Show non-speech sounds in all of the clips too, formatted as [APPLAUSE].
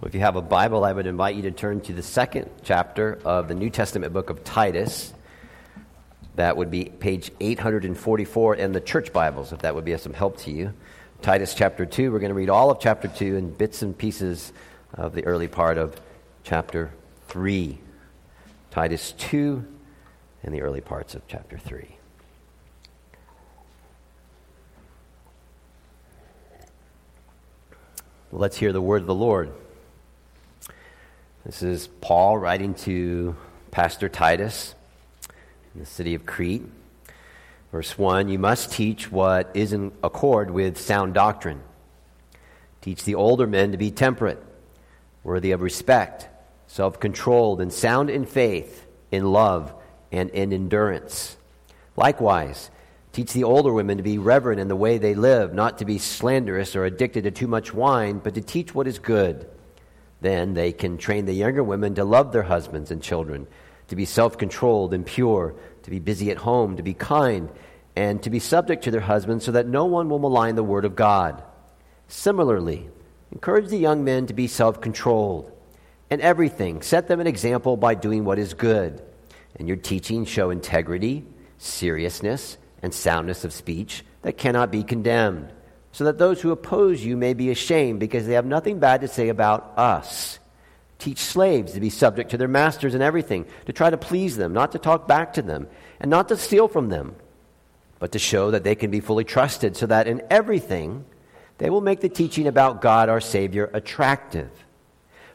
If you have a Bible, I would invite you to turn to the second chapter of the New Testament book of Titus. That would be page 844 in the church Bibles, if that would be of some help to you. Titus chapter 2. We're going to read all of chapter 2 and bits and pieces of the early part of chapter 3. Titus 2 and the early parts of chapter 3. Let's hear the word of the Lord. This is Paul writing to Pastor Titus in the city of Crete. Verse 1 You must teach what is in accord with sound doctrine. Teach the older men to be temperate, worthy of respect, self controlled, and sound in faith, in love, and in endurance. Likewise, teach the older women to be reverent in the way they live, not to be slanderous or addicted to too much wine, but to teach what is good then they can train the younger women to love their husbands and children, to be self controlled and pure, to be busy at home, to be kind, and to be subject to their husbands so that no one will malign the word of God. Similarly, encourage the young men to be self controlled. In everything, set them an example by doing what is good. And your teaching show integrity, seriousness, and soundness of speech that cannot be condemned so that those who oppose you may be ashamed because they have nothing bad to say about us. Teach slaves to be subject to their masters in everything, to try to please them, not to talk back to them, and not to steal from them, but to show that they can be fully trusted, so that in everything they will make the teaching about God our Savior attractive.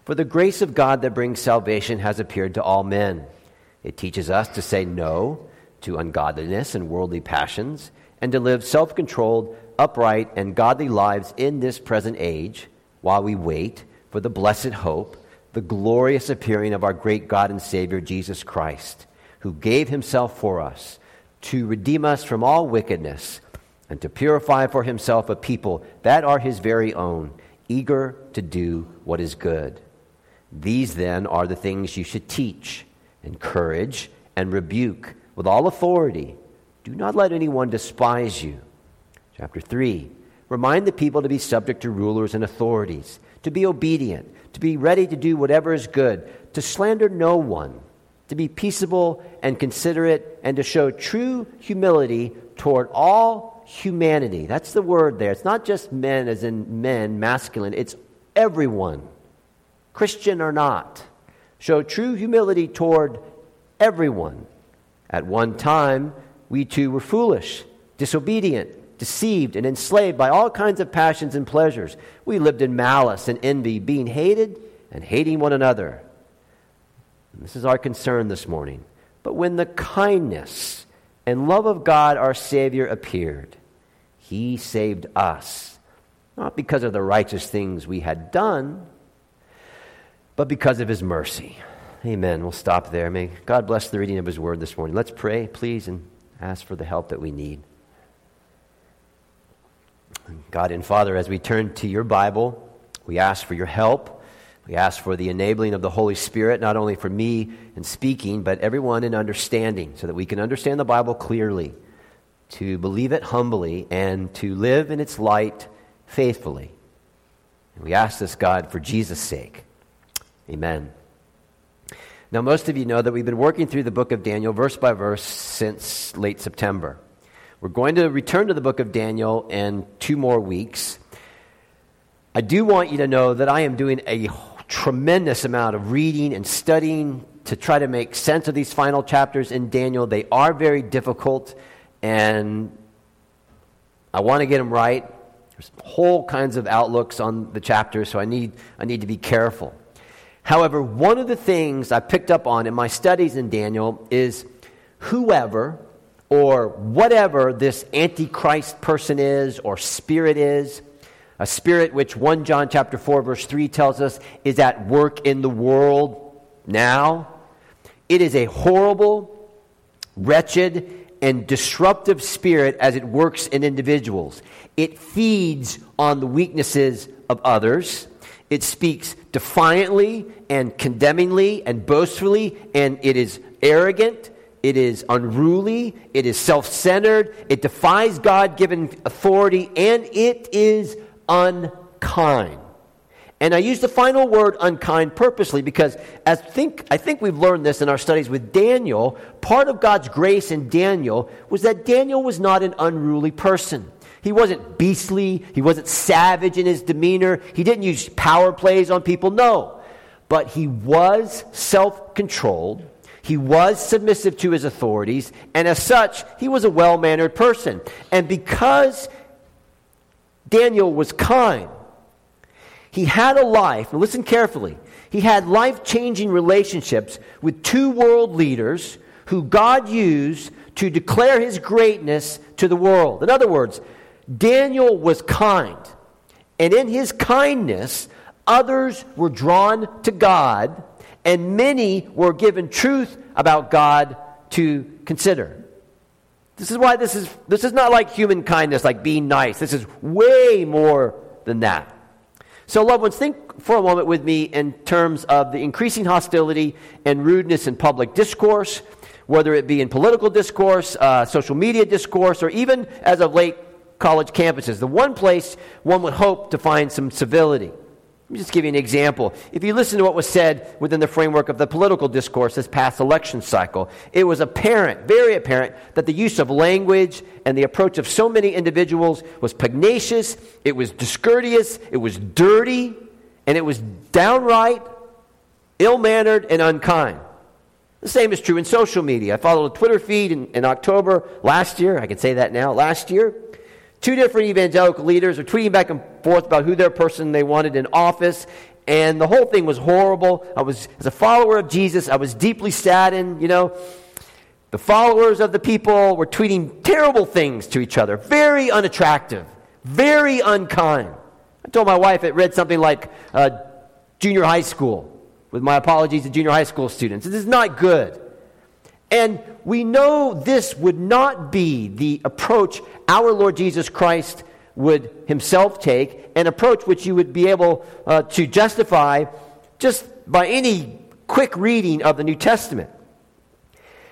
For the grace of God that brings salvation has appeared to all men. It teaches us to say no to ungodliness and worldly passions, and to live self controlled upright, and godly lives in this present age while we wait for the blessed hope, the glorious appearing of our great God and Savior, Jesus Christ, who gave himself for us to redeem us from all wickedness and to purify for himself a people that are his very own, eager to do what is good. These then are the things you should teach, encourage, and rebuke with all authority. Do not let anyone despise you. Chapter 3 Remind the people to be subject to rulers and authorities, to be obedient, to be ready to do whatever is good, to slander no one, to be peaceable and considerate, and to show true humility toward all humanity. That's the word there. It's not just men, as in men, masculine, it's everyone, Christian or not. Show true humility toward everyone. At one time, we too were foolish, disobedient deceived and enslaved by all kinds of passions and pleasures. We lived in malice and envy, being hated and hating one another. And this is our concern this morning. But when the kindness and love of God our Savior appeared, He saved us, not because of the righteous things we had done, but because of His mercy. Amen. We'll stop there. May God bless the reading of His word this morning. Let's pray, please, and ask for the help that we need. God and Father, as we turn to your Bible, we ask for your help. We ask for the enabling of the Holy Spirit, not only for me in speaking, but everyone in understanding, so that we can understand the Bible clearly, to believe it humbly, and to live in its light faithfully. And we ask this, God, for Jesus' sake. Amen. Now, most of you know that we've been working through the book of Daniel verse by verse since late September. We're going to return to the book of Daniel in two more weeks. I do want you to know that I am doing a tremendous amount of reading and studying to try to make sense of these final chapters in Daniel. They are very difficult, and I want to get them right. There's whole kinds of outlooks on the chapters, so I need, I need to be careful. However, one of the things I picked up on in my studies in Daniel is whoever or whatever this antichrist person is or spirit is a spirit which 1 john chapter 4 verse 3 tells us is at work in the world now. It is a horrible wretched and disruptive spirit as it works in individuals. It feeds on the weaknesses of others it speaks defiantly and condemningly and boastfully and it is arrogant it is unruly, it is self centered, it defies God given authority, and it is unkind. And I use the final word unkind purposely because as think, I think we've learned this in our studies with Daniel. Part of God's grace in Daniel was that Daniel was not an unruly person. He wasn't beastly. He wasn't savage in his demeanor. He didn't use power plays on people. No. But he was self controlled. He was submissive to his authorities. And as such, he was a well mannered person. And because Daniel was kind, he had a life, and listen carefully, he had life changing relationships with two world leaders who God used to declare his greatness to the world. In other words, Daniel was kind. And in his kindness, others were drawn to God, and many were given truth about God to consider. This is why this is, this is not like human kindness, like being nice. This is way more than that. So, loved ones, think for a moment with me in terms of the increasing hostility and rudeness in public discourse, whether it be in political discourse, uh, social media discourse, or even as of late, college campuses. The one place one would hope to find some civility. Let me just give you an example. If you listen to what was said within the framework of the political discourse this past election cycle, it was apparent, very apparent, that the use of language and the approach of so many individuals was pugnacious, it was discourteous, it was dirty, and it was downright ill mannered and unkind. The same is true in social media. I followed a Twitter feed in, in October last year. I can say that now. Last year, Two different evangelical leaders were tweeting back and forth about who their person they wanted in office, and the whole thing was horrible. I was, as a follower of Jesus, I was deeply saddened, you know. The followers of the people were tweeting terrible things to each other, very unattractive, very unkind. I told my wife it read something like uh, junior high school, with my apologies to junior high school students. This is not good. And we know this would not be the approach our Lord Jesus Christ would himself take, an approach which you would be able uh, to justify just by any quick reading of the New Testament.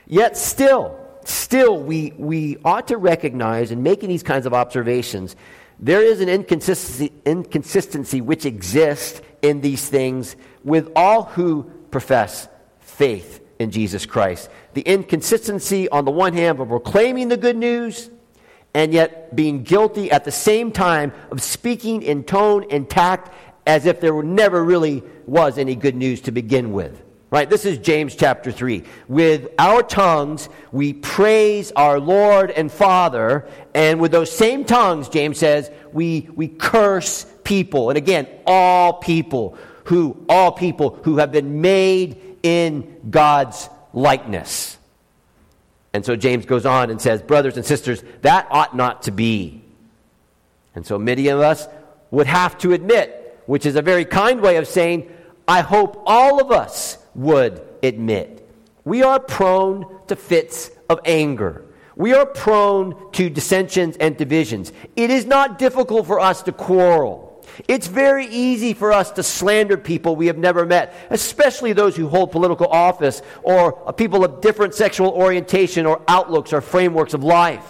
Yet still, still, we, we ought to recognize in making these kinds of observations, there is an inconsistency, inconsistency which exists in these things with all who profess faith in Jesus Christ. The inconsistency, on the one hand, of proclaiming the good news and yet being guilty at the same time of speaking in tone and tact as if there never really was any good news to begin with. Right? This is James chapter 3. With our tongues, we praise our Lord and Father, and with those same tongues, James says, we, we curse people. And again, all people who, all people who have been made in God's likeness. And so James goes on and says, Brothers and sisters, that ought not to be. And so many of us would have to admit, which is a very kind way of saying, I hope all of us would admit. We are prone to fits of anger. We are prone to dissensions and divisions. It is not difficult for us to quarrel. It's very easy for us to slander people we have never met, especially those who hold political office or people of different sexual orientation or outlooks or frameworks of life.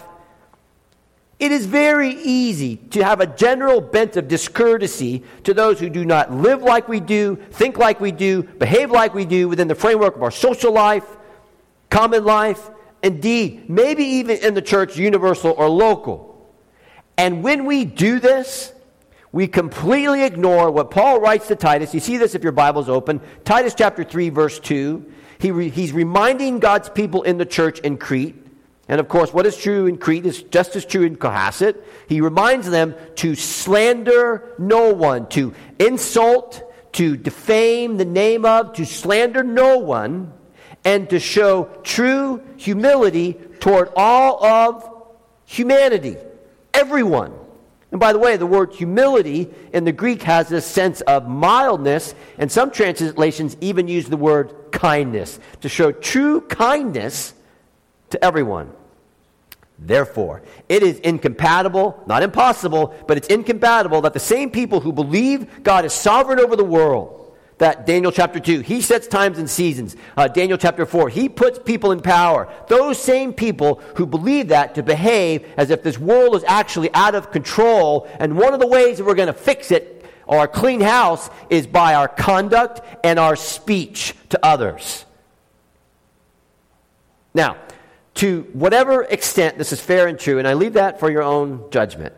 It is very easy to have a general bent of discourtesy to those who do not live like we do, think like we do, behave like we do within the framework of our social life, common life, indeed, maybe even in the church, universal or local. And when we do this, we completely ignore what Paul writes to Titus. You see this if your Bible's open. Titus chapter 3, verse 2. He re, he's reminding God's people in the church in Crete. And of course, what is true in Crete is just as true in Cohasset. He reminds them to slander no one, to insult, to defame the name of, to slander no one, and to show true humility toward all of humanity, everyone. And by the way, the word humility in the Greek has this sense of mildness, and some translations even use the word kindness to show true kindness to everyone. Therefore, it is incompatible, not impossible, but it's incompatible that the same people who believe God is sovereign over the world that Daniel chapter 2, he sets times and seasons. Uh, Daniel chapter 4, he puts people in power. Those same people who believe that to behave as if this world is actually out of control, and one of the ways that we're going to fix it or clean house is by our conduct and our speech to others. Now, to whatever extent this is fair and true, and I leave that for your own judgment,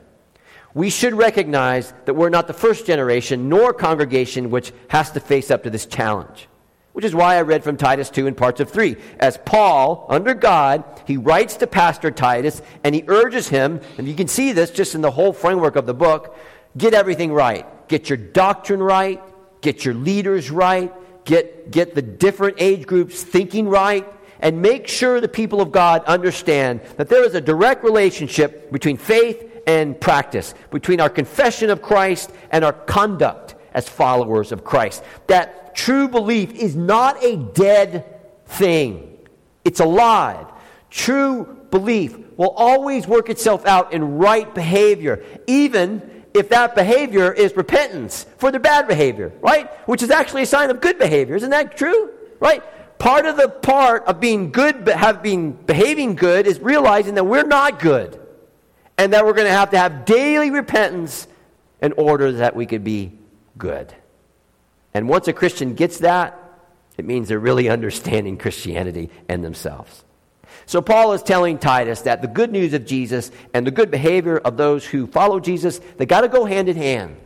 we should recognize that we're not the first generation nor congregation which has to face up to this challenge. Which is why I read from Titus 2 and parts of 3. As Paul, under God, he writes to Pastor Titus and he urges him, and you can see this just in the whole framework of the book get everything right. Get your doctrine right, get your leaders right, get, get the different age groups thinking right, and make sure the people of God understand that there is a direct relationship between faith and practice, between our confession of Christ and our conduct as followers of Christ. That true belief is not a dead thing, it's alive. True belief will always work itself out in right behavior, even if that behavior is repentance for the bad behavior, right? Which is actually a sign of good behavior. Isn't that true? Right? part of the part of being good, have been behaving good, is realizing that we're not good, and that we're going to have to have daily repentance in order that we could be good. And once a Christian gets that, it means they're really [LAUGHS] understanding Christianity and themselves. So Paul is telling Titus that the good news of Jesus and the good behavior of those who follow Jesus, they got to go hand in hand.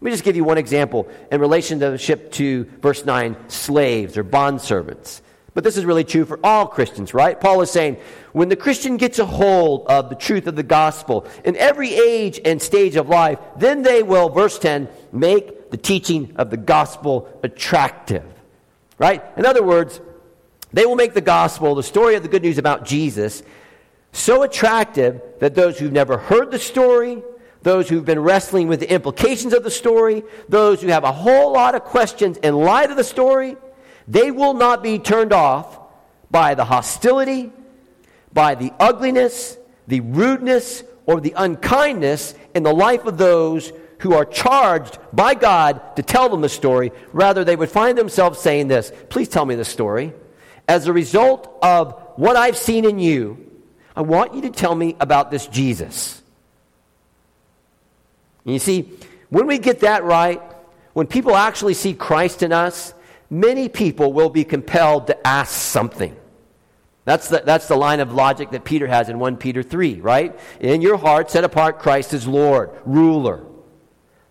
Let me just give you one example in relationship to verse 9 slaves or bondservants. But this is really true for all Christians, right? Paul is saying when the Christian gets a hold of the truth of the gospel in every age and stage of life, then they will, verse 10, make the teaching of the gospel attractive, right? In other words, they will make the gospel, the story of the good news about Jesus, so attractive that those who've never heard the story, those who've been wrestling with the implications of the story, those who have a whole lot of questions in light of the story, they will not be turned off by the hostility, by the ugliness, the rudeness, or the unkindness in the life of those who are charged by God to tell them the story. Rather, they would find themselves saying this Please tell me the story. As a result of what I've seen in you, I want you to tell me about this Jesus. And you see, when we get that right, when people actually see Christ in us, many people will be compelled to ask something. That's the, that's the line of logic that Peter has in 1 Peter 3, right? In your heart, set apart Christ as Lord, ruler.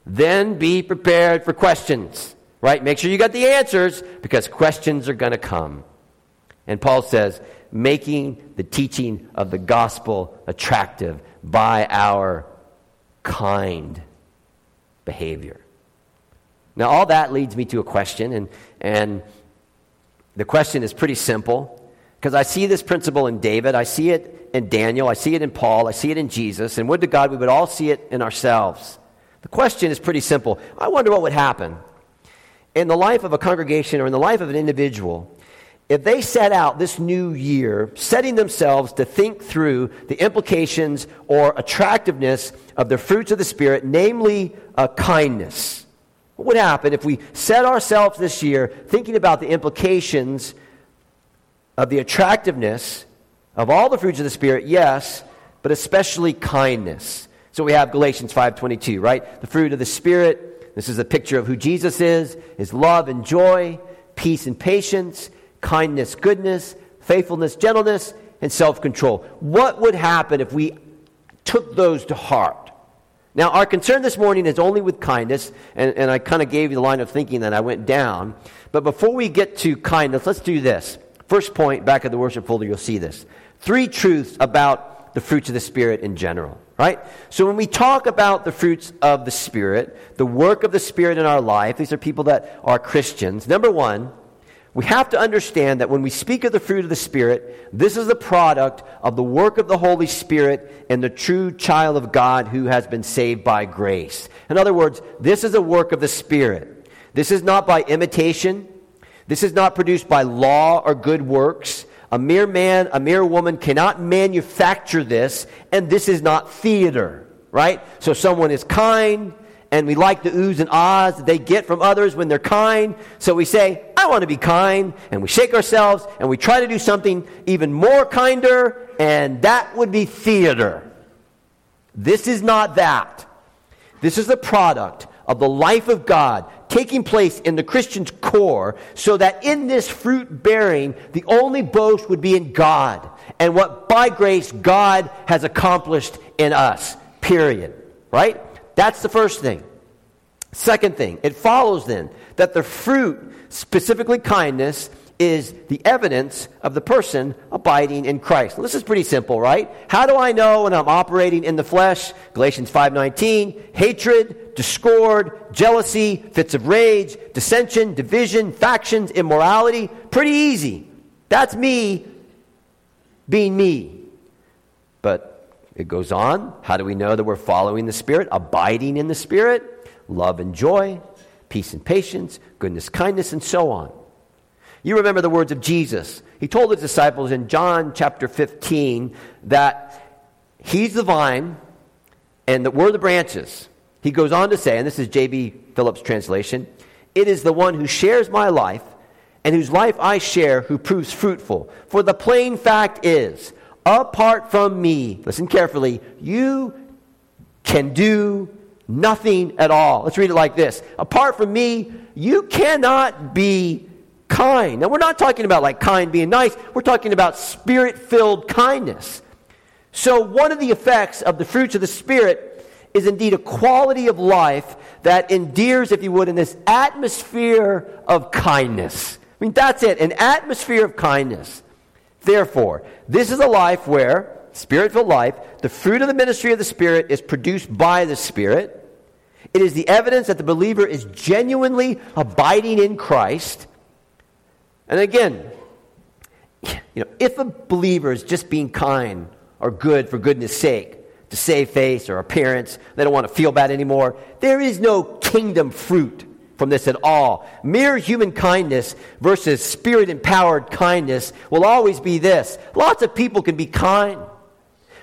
Then be prepared for questions, right? Make sure you got the answers because questions are going to come. And Paul says, making the teaching of the gospel attractive by our kind behavior. Now, all that leads me to a question, and, and the question is pretty simple because I see this principle in David, I see it in Daniel, I see it in Paul, I see it in Jesus, and would to God we would all see it in ourselves. The question is pretty simple. I wonder what would happen in the life of a congregation or in the life of an individual if they set out this new year setting themselves to think through the implications or attractiveness of the fruits of the Spirit, namely kindness. What would happen if we set ourselves this year thinking about the implications of the attractiveness of all the fruits of the Spirit, yes, but especially kindness? So we have Galatians 5:22, right? The fruit of the Spirit. This is a picture of who Jesus is, is love and joy, peace and patience, kindness, goodness, faithfulness, gentleness, and self control. What would happen if we took those to heart? Now, our concern this morning is only with kindness, and, and I kind of gave you the line of thinking that I went down. But before we get to kindness, let's do this. First point, back of the worship folder, you'll see this. Three truths about the fruits of the Spirit in general, right? So when we talk about the fruits of the Spirit, the work of the Spirit in our life, these are people that are Christians. Number one, we have to understand that when we speak of the fruit of the Spirit, this is the product of the work of the Holy Spirit and the true child of God who has been saved by grace. In other words, this is a work of the Spirit. This is not by imitation. This is not produced by law or good works. A mere man, a mere woman cannot manufacture this, and this is not theater, right? So someone is kind, and we like the oohs and ahs that they get from others when they're kind. So we say, I want to be kind, and we shake ourselves, and we try to do something even more kinder, and that would be theater. This is not that. This is the product of the life of God taking place in the Christian's core so that in this fruit bearing, the only boast would be in God and what by grace God has accomplished in us. Period. Right? That's the first thing. Second thing, it follows then that the fruit, specifically kindness, is the evidence of the person abiding in Christ. this is pretty simple, right? How do I know when I'm operating in the flesh? Galatians 5:19, hatred, discord, jealousy, fits of rage, dissension, division, factions, immorality. Pretty easy. That's me being me. It goes on. How do we know that we're following the Spirit, abiding in the Spirit? Love and joy, peace and patience, goodness, kindness, and so on. You remember the words of Jesus. He told his disciples in John chapter 15 that he's the vine and that we're the branches. He goes on to say, and this is J.B. Phillips' translation it is the one who shares my life and whose life I share who proves fruitful. For the plain fact is, apart from me, listen carefully, you can do nothing at all. Let's read it like this Apart from me, you cannot be kind. Now, we're not talking about like kind being nice, we're talking about spirit filled kindness. So, one of the effects of the fruits of the Spirit is indeed a quality of life that endears, if you would, in this atmosphere of kindness. I mean, that's it, an atmosphere of kindness. Therefore, this is a life where, spirit filled life, the fruit of the ministry of the Spirit is produced by the Spirit. It is the evidence that the believer is genuinely abiding in Christ and again, you know, if a believer is just being kind or good for goodness sake, to save face or appearance, they don't want to feel bad anymore, there is no kingdom fruit from this at all. Mere human kindness versus spirit empowered kindness will always be this. Lots of people can be kind,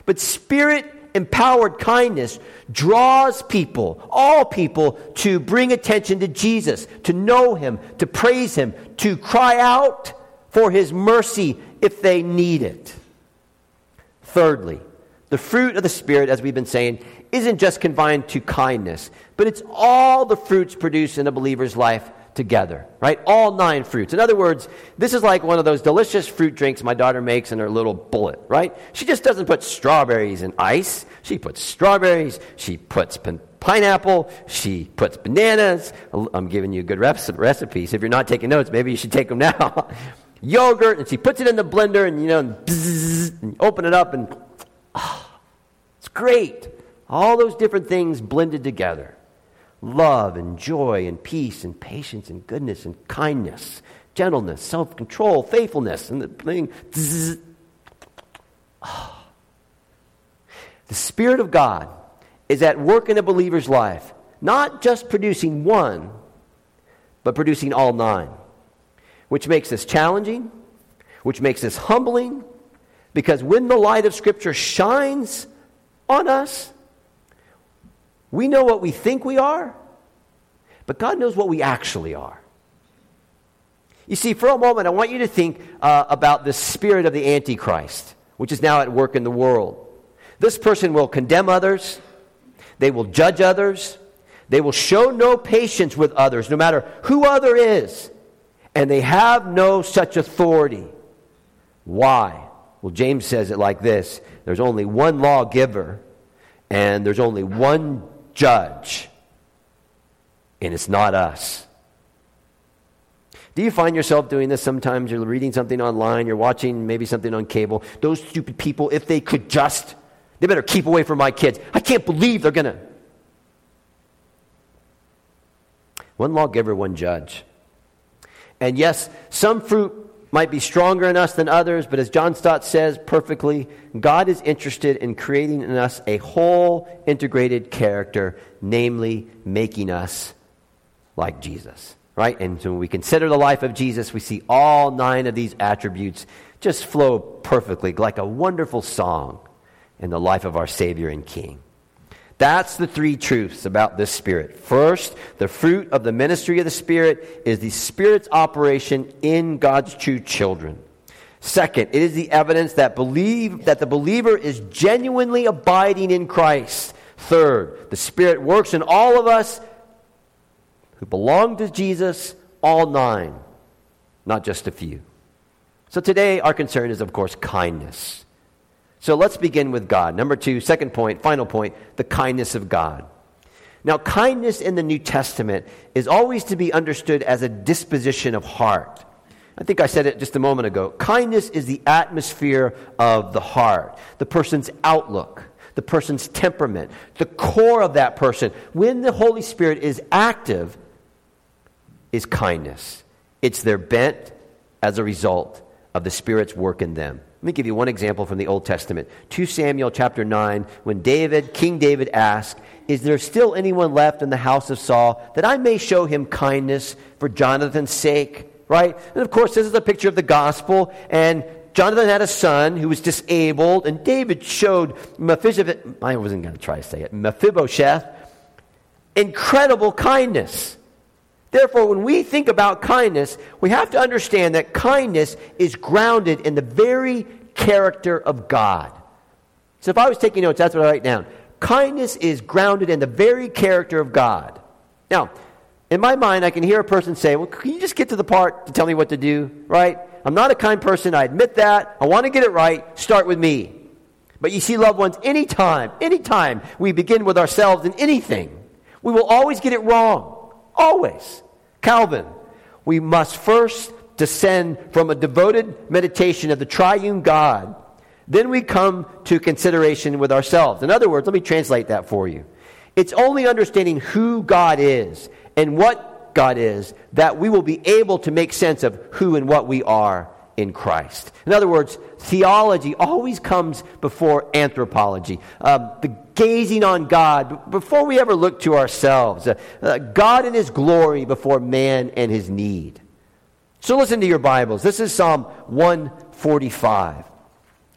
but spirit empowered kindness draws people, all people, to bring attention to Jesus, to know Him, to praise Him, to cry out for His mercy if they need it. Thirdly, the fruit of the Spirit, as we've been saying, isn't just confined to kindness, but it's all the fruits produced in a believer's life together, right? All nine fruits. In other words, this is like one of those delicious fruit drinks my daughter makes in her little bullet, right? She just doesn't put strawberries in ice. She puts strawberries, she puts pin- pineapple, she puts bananas. I'm giving you good recipes. If you're not taking notes, maybe you should take them now. [LAUGHS] Yogurt, and she puts it in the blender, and you know, and, bzzz, and open it up, and oh, it's great. All those different things blended together love and joy and peace and patience and goodness and kindness, gentleness, self control, faithfulness, and the thing. Ah. The Spirit of God is at work in a believer's life, not just producing one, but producing all nine, which makes this challenging, which makes this humbling, because when the light of Scripture shines on us, we know what we think we are, but God knows what we actually are. You see, for a moment, I want you to think uh, about the spirit of the Antichrist, which is now at work in the world. This person will condemn others, they will judge others, they will show no patience with others, no matter who other is, and they have no such authority. Why? Well, James says it like this there's only one lawgiver, and there's only one judge, and it's not us. Do you find yourself doing this sometimes? You're reading something online, you're watching maybe something on cable. Those stupid people, if they could just, they better keep away from my kids. I can't believe they're going to. One lawgiver, one judge. And yes, some fruit might be stronger in us than others, but as John Stott says perfectly, God is interested in creating in us a whole integrated character, namely making us like Jesus. Right? And so when we consider the life of Jesus, we see all nine of these attributes just flow perfectly, like a wonderful song in the life of our Savior and King. That's the three truths about this Spirit. First, the fruit of the ministry of the Spirit is the Spirit's operation in God's true children. Second, it is the evidence that believe that the believer is genuinely abiding in Christ. Third, the Spirit works in all of us who belong to Jesus, all nine, not just a few. So today, our concern is, of course, kindness. So let's begin with God. Number two, second point, final point, the kindness of God. Now, kindness in the New Testament is always to be understood as a disposition of heart. I think I said it just a moment ago. Kindness is the atmosphere of the heart, the person's outlook, the person's temperament, the core of that person. When the Holy Spirit is active, is kindness. It's their bent as a result of the Spirit's work in them. Let me give you one example from the Old Testament. 2 Samuel chapter 9, when David, King David asked, Is there still anyone left in the house of Saul that I may show him kindness for Jonathan's sake? Right? And of course, this is a picture of the gospel, and Jonathan had a son who was disabled, and David showed Mephibosheth, I wasn't going to try to say it, Mephibosheth, incredible kindness. Therefore, when we think about kindness, we have to understand that kindness is grounded in the very character of God. So if I was taking notes, that's what I write down. Kindness is grounded in the very character of God. Now, in my mind, I can hear a person say, Well, can you just get to the part to tell me what to do, right? I'm not a kind person. I admit that. I want to get it right. Start with me. But you see, loved ones, anytime, anytime we begin with ourselves in anything, we will always get it wrong. Always. Calvin, we must first descend from a devoted meditation of the triune God. Then we come to consideration with ourselves. In other words, let me translate that for you. It's only understanding who God is and what God is that we will be able to make sense of who and what we are in Christ. In other words, theology always comes before anthropology. Um, the gazing on God before we ever look to ourselves. Uh, uh, God in His glory before man and his need. So listen to your Bibles. This is Psalm 145.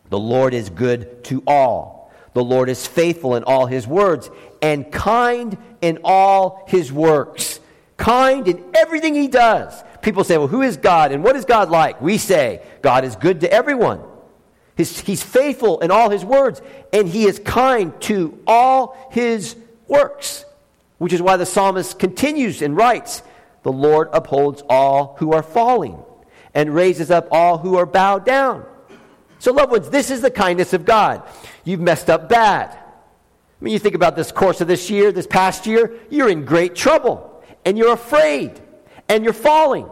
The Lord is good to all. The Lord is faithful in all His words and kind in all His works. Kind in everything He does. People say, well, who is God and what is God like? We say, God is good to everyone. His, he's faithful in all his words, and he is kind to all his works. Which is why the psalmist continues and writes, The Lord upholds all who are falling and raises up all who are bowed down. So, loved ones, this is the kindness of God. You've messed up bad. I mean, you think about this course of this year, this past year, you're in great trouble, and you're afraid, and you're falling.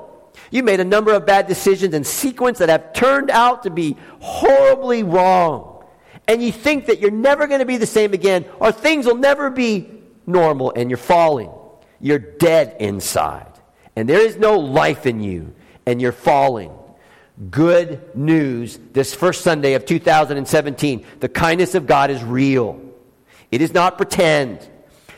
You made a number of bad decisions in sequence that have turned out to be horribly wrong. And you think that you're never going to be the same again, or things will never be normal, and you're falling. You're dead inside. And there is no life in you, and you're falling. Good news this first Sunday of 2017 the kindness of God is real, it is not pretend.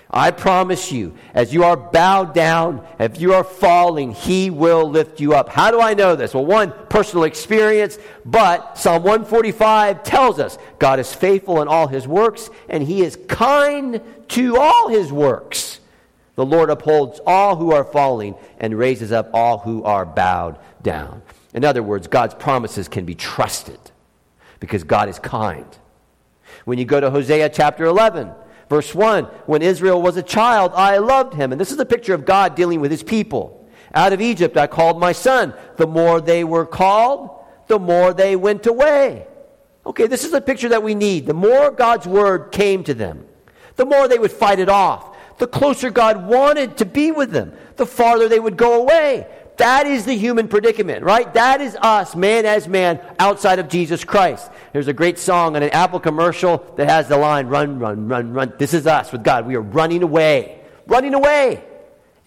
I promise you, as you are bowed down, if you are falling, He will lift you up. How do I know this? Well, one, personal experience, but Psalm 145 tells us God is faithful in all His works, and He is kind to all His works. The Lord upholds all who are falling and raises up all who are bowed down. In other words, God's promises can be trusted because God is kind. When you go to Hosea chapter 11, Verse 1 When Israel was a child, I loved him. And this is a picture of God dealing with his people. Out of Egypt I called my son. The more they were called, the more they went away. Okay, this is a picture that we need. The more God's word came to them, the more they would fight it off. The closer God wanted to be with them, the farther they would go away. That is the human predicament, right? That is us, man as man, outside of Jesus Christ. There's a great song on an Apple commercial that has the line, run, run, run, run. This is us with God. We are running away, running away.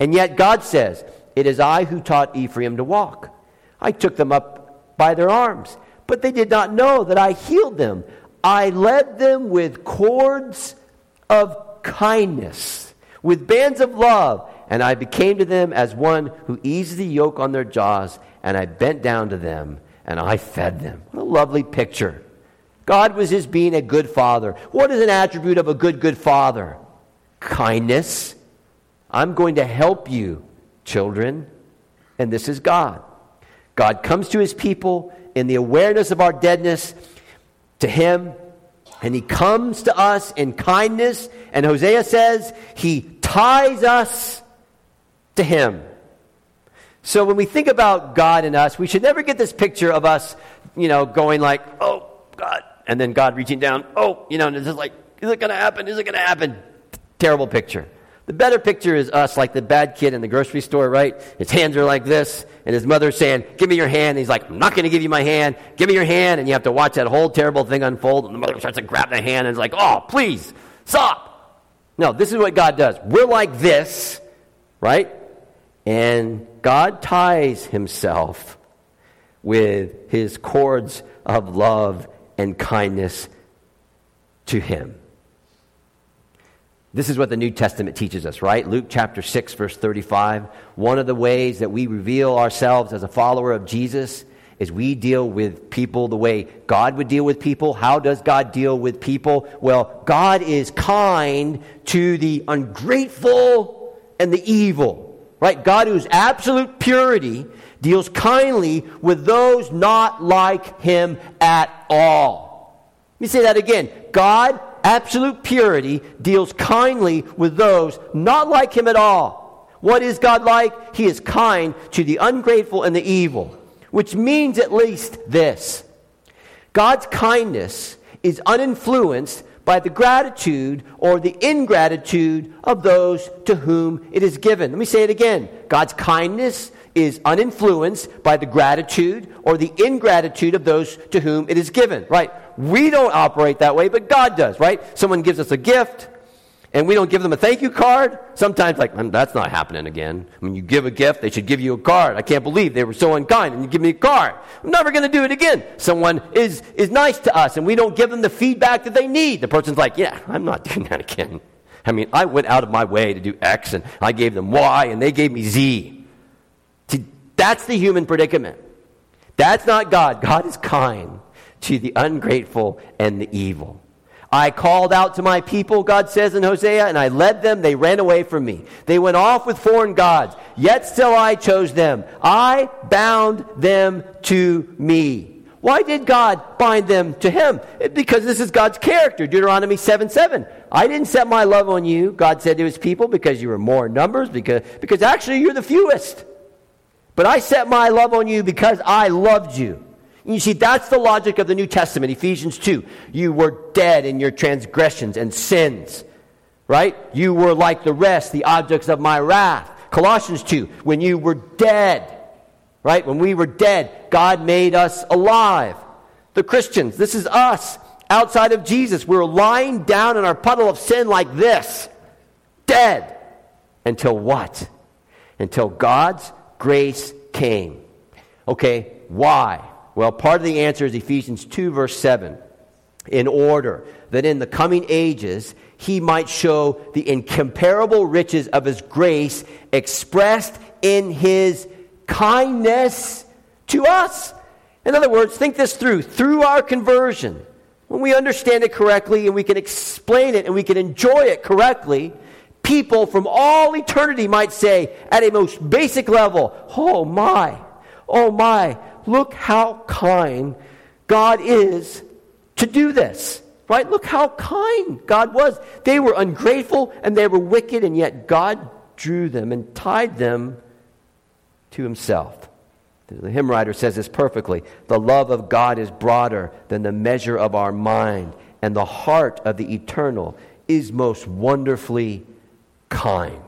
And yet God says, It is I who taught Ephraim to walk. I took them up by their arms, but they did not know that I healed them. I led them with cords of kindness, with bands of love and I became to them as one who eased the yoke on their jaws, and I bent down to them, and I fed them. What a lovely picture. God was his being a good father. What is an attribute of a good, good father? Kindness. I'm going to help you, children. And this is God. God comes to his people in the awareness of our deadness to him, and he comes to us in kindness. And Hosea says he ties us to Him. So when we think about God and us, we should never get this picture of us, you know, going like, oh, God, and then God reaching down, oh, you know, and it's just like, is it going to happen? Is it going to happen? Terrible picture. The better picture is us like the bad kid in the grocery store, right? His hands are like this, and his mother's saying, Give me your hand. And he's like, I'm not going to give you my hand. Give me your hand. And you have to watch that whole terrible thing unfold, and the mother starts to grab the hand and is like, Oh, please, stop. No, this is what God does. We're like this, right? And God ties himself with his cords of love and kindness to him. This is what the New Testament teaches us, right? Luke chapter 6, verse 35. One of the ways that we reveal ourselves as a follower of Jesus is we deal with people the way God would deal with people. How does God deal with people? Well, God is kind to the ungrateful and the evil, right? God, who's absolute purity, deals kindly with those not like him at all. Let me say that again. God, absolute purity, deals kindly with those not like him at all. What is God like? He is kind to the ungrateful and the evil, which means at least this God's kindness is uninfluenced by the gratitude or the ingratitude of those to whom it is given. Let me say it again God's kindness is uninfluenced by the gratitude or the ingratitude of those to whom it is given, right? We don't operate that way, but God does, right? Someone gives us a gift and we don't give them a thank you card. Sometimes, like, mm, that's not happening again. When you give a gift, they should give you a card. I can't believe they were so unkind and you give me a card. I'm never going to do it again. Someone is, is nice to us and we don't give them the feedback that they need. The person's like, yeah, I'm not [LAUGHS] doing that again. I mean, I went out of my way to do X and I gave them Y and they gave me Z. See, That's the human predicament. That's not God. God is kind to the ungrateful and the evil. I called out to my people, God says in Hosea, and I led them. They ran away from me. They went off with foreign gods, yet still I chose them. I bound them to me. Why did God bind them to him? Because this is God's character. Deuteronomy 7 7. I didn't set my love on you, God said to his people, because you were more in numbers, because, because actually you're the fewest. But I set my love on you because I loved you. You see, that's the logic of the New Testament, Ephesians 2. You were dead in your transgressions and sins, right? You were like the rest, the objects of my wrath. Colossians 2, when you were dead, right? When we were dead, God made us alive. The Christians, this is us outside of Jesus. We're lying down in our puddle of sin like this, dead. Until what? Until God's grace came. Okay, why? Well, part of the answer is Ephesians 2, verse 7. In order that in the coming ages he might show the incomparable riches of his grace expressed in his kindness to us. In other words, think this through. Through our conversion, when we understand it correctly and we can explain it and we can enjoy it correctly, people from all eternity might say, at a most basic level, Oh my, oh my, look how kind God is to do this. Right? Look how kind God was. They were ungrateful and they were wicked, and yet God drew them and tied them to Himself. The hymn writer says this perfectly The love of God is broader than the measure of our mind, and the heart of the eternal is most wonderfully kind.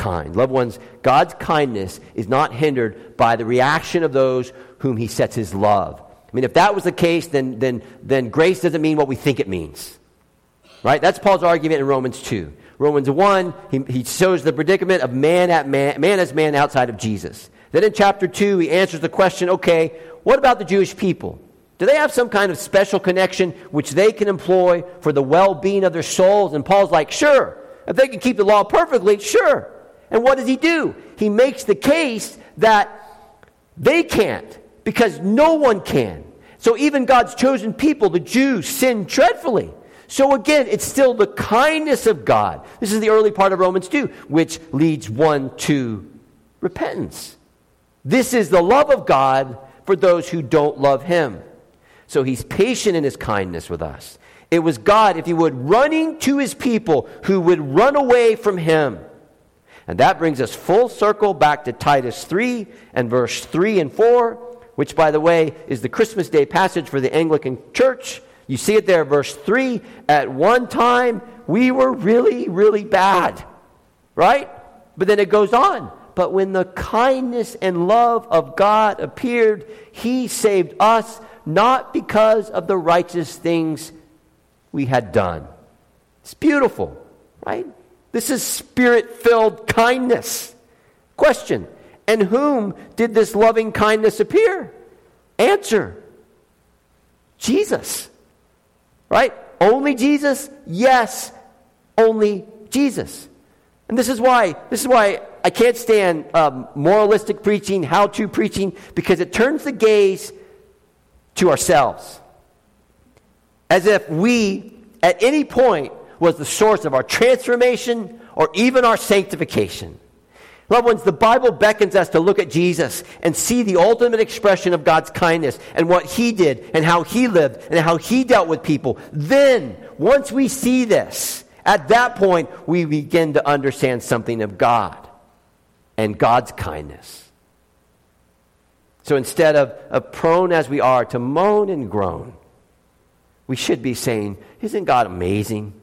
Kind. Loved ones, God's kindness is not hindered by the reaction of those whom he sets his love. I mean, if that was the case, then, then, then grace doesn't mean what we think it means. Right? That's Paul's argument in Romans 2. Romans 1, he, he shows the predicament of man, at man, man as man outside of Jesus. Then in chapter 2, he answers the question okay, what about the Jewish people? Do they have some kind of special connection which they can employ for the well being of their souls? And Paul's like, sure. If they can keep the law perfectly, sure. And what does he do? He makes the case that they can't because no one can. So even God's chosen people, the Jews, sin dreadfully. So again, it's still the kindness of God. This is the early part of Romans 2, which leads one to repentance. This is the love of God for those who don't love him. So he's patient in his kindness with us. It was God, if you would, running to his people who would run away from him. And that brings us full circle back to Titus 3 and verse 3 and 4, which, by the way, is the Christmas Day passage for the Anglican Church. You see it there, verse 3. At one time, we were really, really bad, right? But then it goes on. But when the kindness and love of God appeared, He saved us not because of the righteous things we had done. It's beautiful, right? This is spirit filled kindness. Question And whom did this loving kindness appear? Answer Jesus. Right? Only Jesus? Yes, only Jesus. And this is why, this is why I can't stand um, moralistic preaching, how to preaching, because it turns the gaze to ourselves. As if we, at any point, was the source of our transformation or even our sanctification. Loved ones, the Bible beckons us to look at Jesus and see the ultimate expression of God's kindness and what He did and how He lived and how He dealt with people. Then, once we see this, at that point, we begin to understand something of God and God's kindness. So instead of, of prone as we are to moan and groan, we should be saying, Isn't God amazing?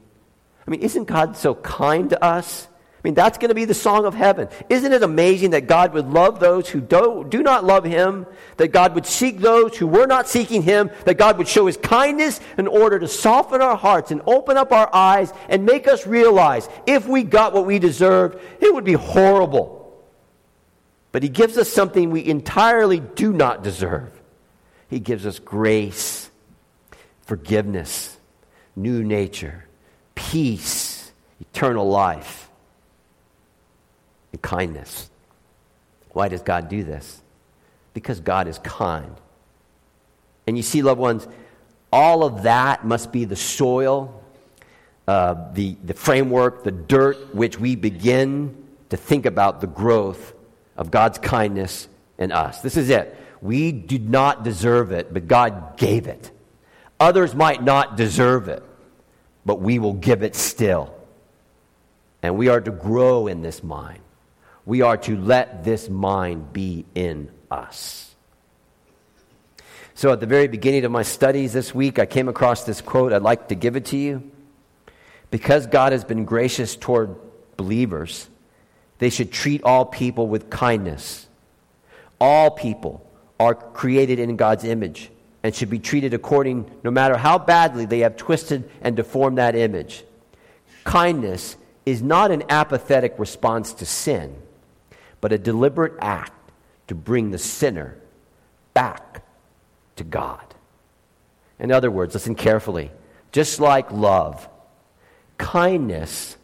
I mean, isn't God so kind to us? I mean, that's going to be the song of heaven. Isn't it amazing that God would love those who do, do not love Him, that God would seek those who were not seeking Him, that God would show His kindness in order to soften our hearts and open up our eyes and make us realize if we got what we deserved, it would be horrible. But He gives us something we entirely do not deserve. He gives us grace, forgiveness, new nature peace, eternal life, and kindness. Why does God do this? Because God is kind. And you see, loved ones, all of that must be the soil, uh, the, the framework, the dirt which we begin to think about the growth of God's kindness in us. This is it. We did not deserve it, but God gave it. Others might not deserve it but we will give it still. And we are to grow in this mind. We are to let this mind be in us. So, at the very beginning of my studies this week, I came across this quote. I'd like to give it to you. Because God has been gracious toward believers, they should treat all people with kindness. All people are created in God's image and should be treated according, no matter how badly they have twisted and deformed that image. Kindness is not an apathetic response to sin, but a deliberate act to bring the sinner back to God. In other words, listen carefully. Just like love, kindness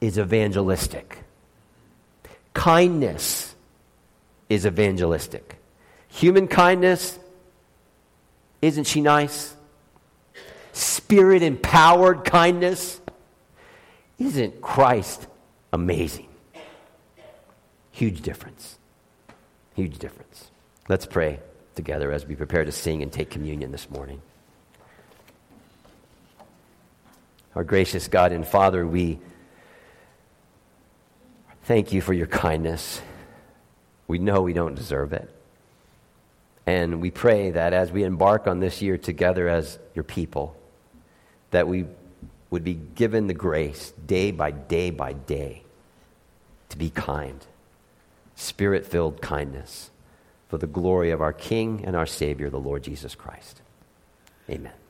is evangelistic. Kindness is evangelistic. Human kindness isn't she nice? Spirit empowered kindness. Isn't Christ amazing? Huge difference. Huge difference. Let's pray together as we prepare to sing and take communion this morning. Our gracious God and Father, we thank you for your kindness. We know we don't deserve it. And we pray that as we embark on this year together as your people, that we would be given the grace day by day by day to be kind, spirit filled kindness for the glory of our King and our Savior, the Lord Jesus Christ. Amen.